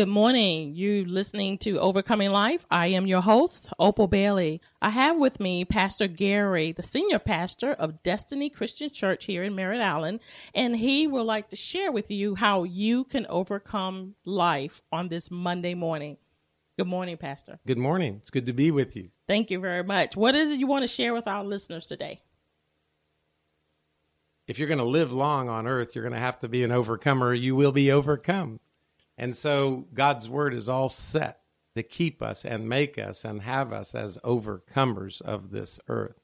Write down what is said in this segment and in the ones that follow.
Good morning. You listening to Overcoming Life? I am your host, Opal Bailey. I have with me Pastor Gary, the senior pastor of Destiny Christian Church here in Merritt Island, and he would like to share with you how you can overcome life on this Monday morning. Good morning, Pastor. Good morning. It's good to be with you. Thank you very much. What is it you want to share with our listeners today? If you're going to live long on earth, you're going to have to be an overcomer. You will be overcome. And so God's word is all set to keep us and make us and have us as overcomers of this earth.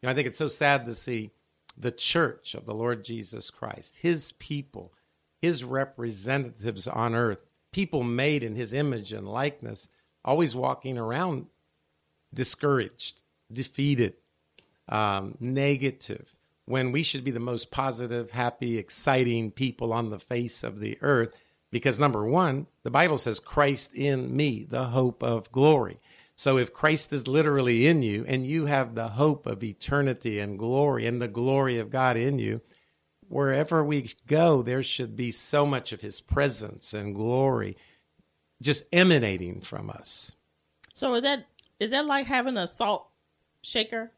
You know, I think it's so sad to see the church of the Lord Jesus Christ, his people, his representatives on earth, people made in his image and likeness, always walking around discouraged, defeated, um, negative, when we should be the most positive, happy, exciting people on the face of the earth because number one, the Bible says, Christ in me, the hope of glory. So if Christ is literally in you and you have the hope of eternity and glory and the glory of God in you, wherever we go, there should be so much of his presence and glory just emanating from us. So is that is that like having a salt shaker,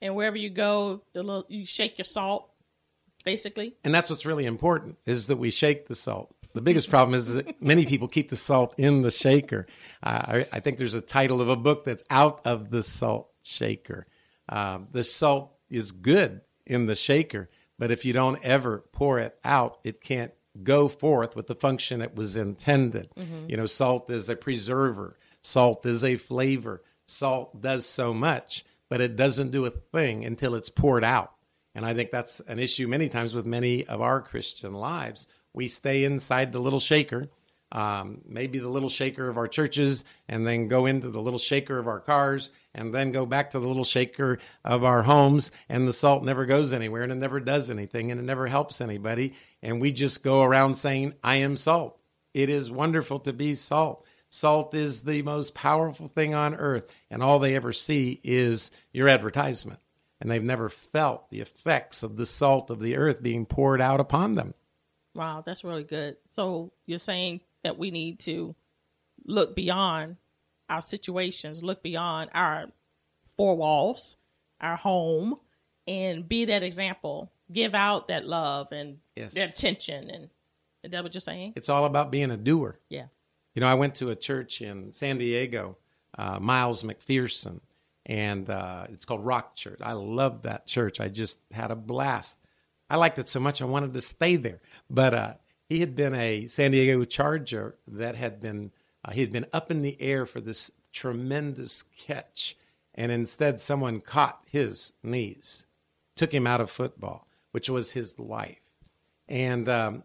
and wherever you go, the little you shake your salt, basically. And that's what's really important is that we shake the salt. The biggest problem is that many people keep the salt in the shaker. Uh, I, I, think there's a title of a book that's out of the salt shaker. Um, the salt is good in the shaker, but if you don't ever pour it out, it can't go forth with the function it was intended. Mm-hmm. You know, salt is a preserver, salt is a flavor. Salt does so much, but it doesn't do a thing until it's poured out. And I think that's an issue many times with many of our Christian lives we stay inside the little shaker, um, maybe the little shaker of our churches, and then go into the little shaker of our cars, and then go back to the little shaker of our homes. And the salt never goes anywhere, and it never does anything, and it never helps anybody. And we just go around saying, I am salt. It is wonderful to be salt. Salt is the most powerful thing on earth, and all they ever see is your advertisement. And they've never felt the effects of the salt of the earth being poured out upon them. Wow, that's really good. So you're saying that we need to look beyond our situations, look beyond our four walls, our home, and be that example. Give out that love and yes. that attention. And is that what you're saying? It's all about being a doer. Yeah. You know, I went to a church in San Diego, uh, Miles McPherson, and uh, it's called Rock Church. I love that church. I just had a blast. I liked it so much I wanted to stay there. But uh, he had been a San Diego Charger that had been uh, he had been up in the air for this tremendous catch, and instead someone caught his knees, took him out of football, which was his life. And um,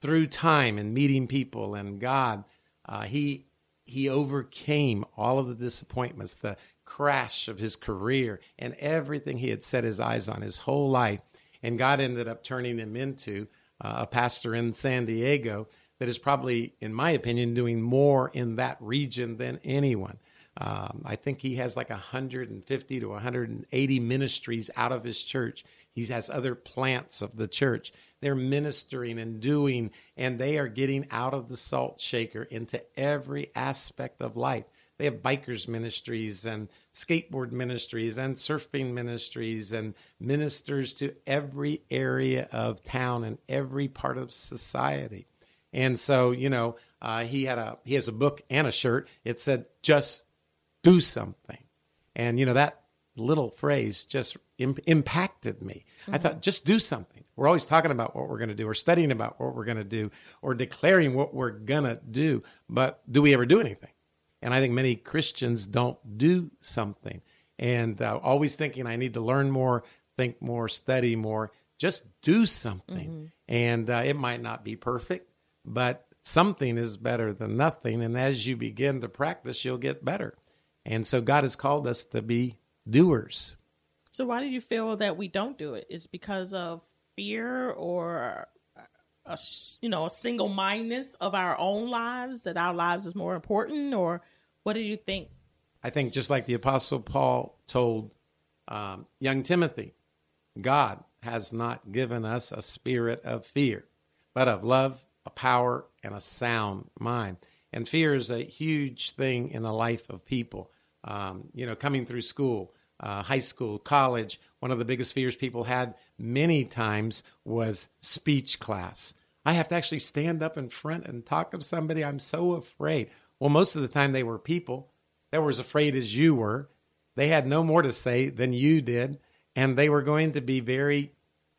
through time and meeting people and God, uh, he he overcame all of the disappointments, the crash of his career, and everything he had set his eyes on his whole life. And God ended up turning him into uh, a pastor in San Diego that is probably, in my opinion, doing more in that region than anyone. Um, I think he has like 150 to 180 ministries out of his church. He has other plants of the church. They're ministering and doing, and they are getting out of the salt shaker into every aspect of life. They have bikers ministries and skateboard ministries and surfing ministries and ministers to every area of town and every part of society. And so, you know, uh, he had a he has a book and a shirt. It said, "Just do something," and you know that little phrase just Im- impacted me. Mm-hmm. I thought, just do something. We're always talking about what we're going to do, or studying about what we're going to do, or declaring what we're going to do. But do we ever do anything? And I think many Christians don't do something. And uh, always thinking, I need to learn more, think more, study more. Just do something. Mm-hmm. And uh, it might not be perfect, but something is better than nothing. And as you begin to practice, you'll get better. And so God has called us to be doers. So why do you feel that we don't do it? Is because of fear or a you know a single mindedness of our own lives that our lives is more important, or what do you think? I think just like the Apostle Paul told um, young Timothy, God has not given us a spirit of fear, but of love, a power, and a sound mind. And fear is a huge thing in the life of people. Um, you know, coming through school, uh, high school, college, one of the biggest fears people had many times was speech class. I have to actually stand up in front and talk to somebody. I'm so afraid. Well, most of the time they were people that were as afraid as you were. They had no more to say than you did, and they were going to be very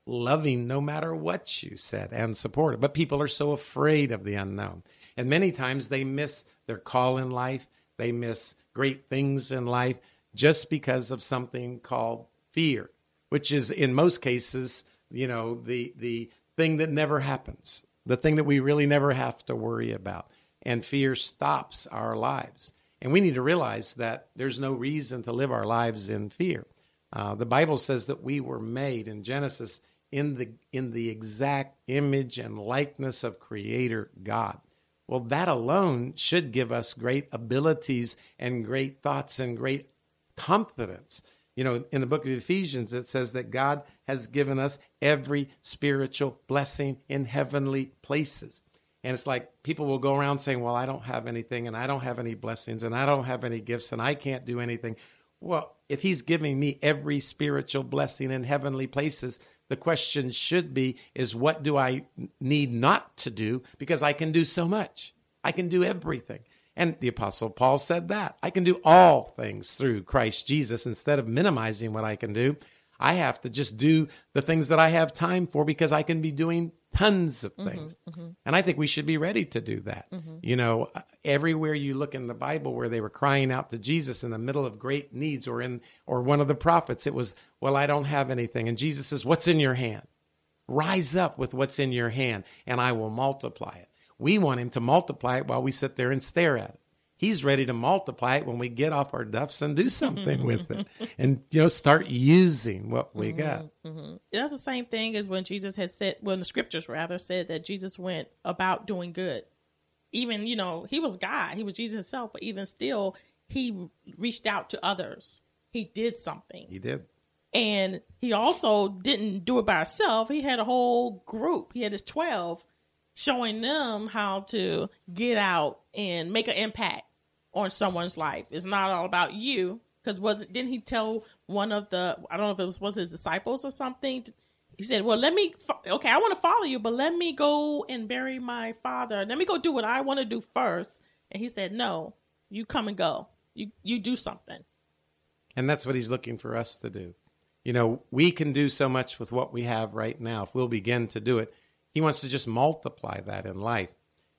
loving no matter what you said and supportive. But people are so afraid of the unknown. And many times they miss their call in life, they miss great things in life just because of something called fear, which is in most cases, you know, the the thing that never happens, the thing that we really never have to worry about. And fear stops our lives. And we need to realize that there's no reason to live our lives in fear. Uh, the Bible says that we were made in Genesis in the in the exact image and likeness of Creator God. Well, that alone should give us great abilities and great thoughts and great confidence. You know, in the book of Ephesians, it says that God has given us every spiritual blessing in heavenly places. And it's like people will go around saying, Well, I don't have anything, and I don't have any blessings, and I don't have any gifts, and I can't do anything. Well, if He's giving me every spiritual blessing in heavenly places, the question should be is what do I need not to do because I can do so much. I can do everything. And the Apostle Paul said that. I can do all things through Christ Jesus. Instead of minimizing what I can do, I have to just do the things that I have time for because I can be doing tons of mm-hmm, things. Mm-hmm, mm-hmm. And I think we should be ready to do that. Mm-hmm. You know, everywhere you look in the Bible where they were crying out to Jesus in the middle of great needs or in or one of the prophets, it was, "Well, I don't have anything." And Jesus says, "What's in your hand? Rise up with what's in your hand, and I will multiply it." We want him to multiply it while we sit there and stare at it. He's ready to multiply it when we get off our duffs and do something with it and you know start using what we mm-hmm, got. Mm-hmm. That's the same thing as when Jesus has said when the scriptures rather said that Jesus went about doing good. Even, you know, he was God, he was Jesus himself, but even still he reached out to others. He did something. He did. And he also didn't do it by himself. He had a whole group. He had his 12 showing them how to get out and make an impact on someone's life. It's not all about you. Because wasn't didn't he tell one of the I don't know if it was was his disciples or something? He said, "Well, let me okay, I want to follow you, but let me go and bury my father. Let me go do what I want to do first. And he said, "No, you come and go. You you do something." And that's what he's looking for us to do. You know, we can do so much with what we have right now if we'll begin to do it. He wants to just multiply that in life.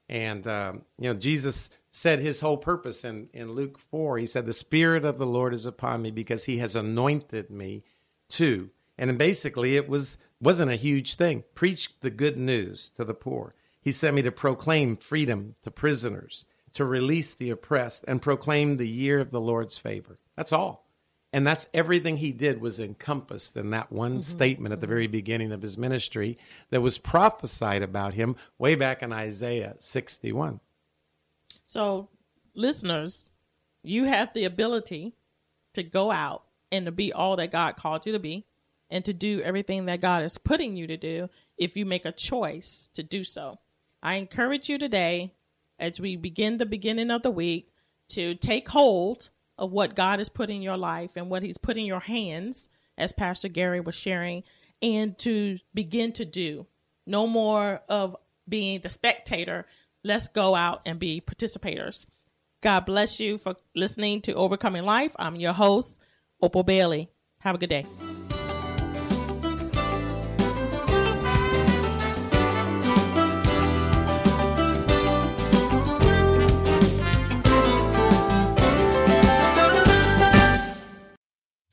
And, um, you know, Jesus said his whole purpose in, in Luke 4. He said, The Spirit of the Lord is upon me because he has anointed me to. And basically, it was, wasn't a huge thing. Preach the good news to the poor. He sent me to proclaim freedom to prisoners, to release the oppressed and proclaim the year of the Lord's favor. That's all. And that's everything he did was encompassed in that one mm-hmm. statement at the very beginning of his ministry that was prophesied about him way back in Isaiah 61. So, listeners, you have the ability to go out and to be all that God called you to be and to do everything that God is putting you to do if you make a choice to do so. I encourage you today, as we begin the beginning of the week, to take hold of what God has put in your life and what He's put in your hands, as Pastor Gary was sharing, and to begin to do. No more of being the spectator. Let's go out and be participators. God bless you for listening to Overcoming Life. I'm your host, Opal Bailey. Have a good day.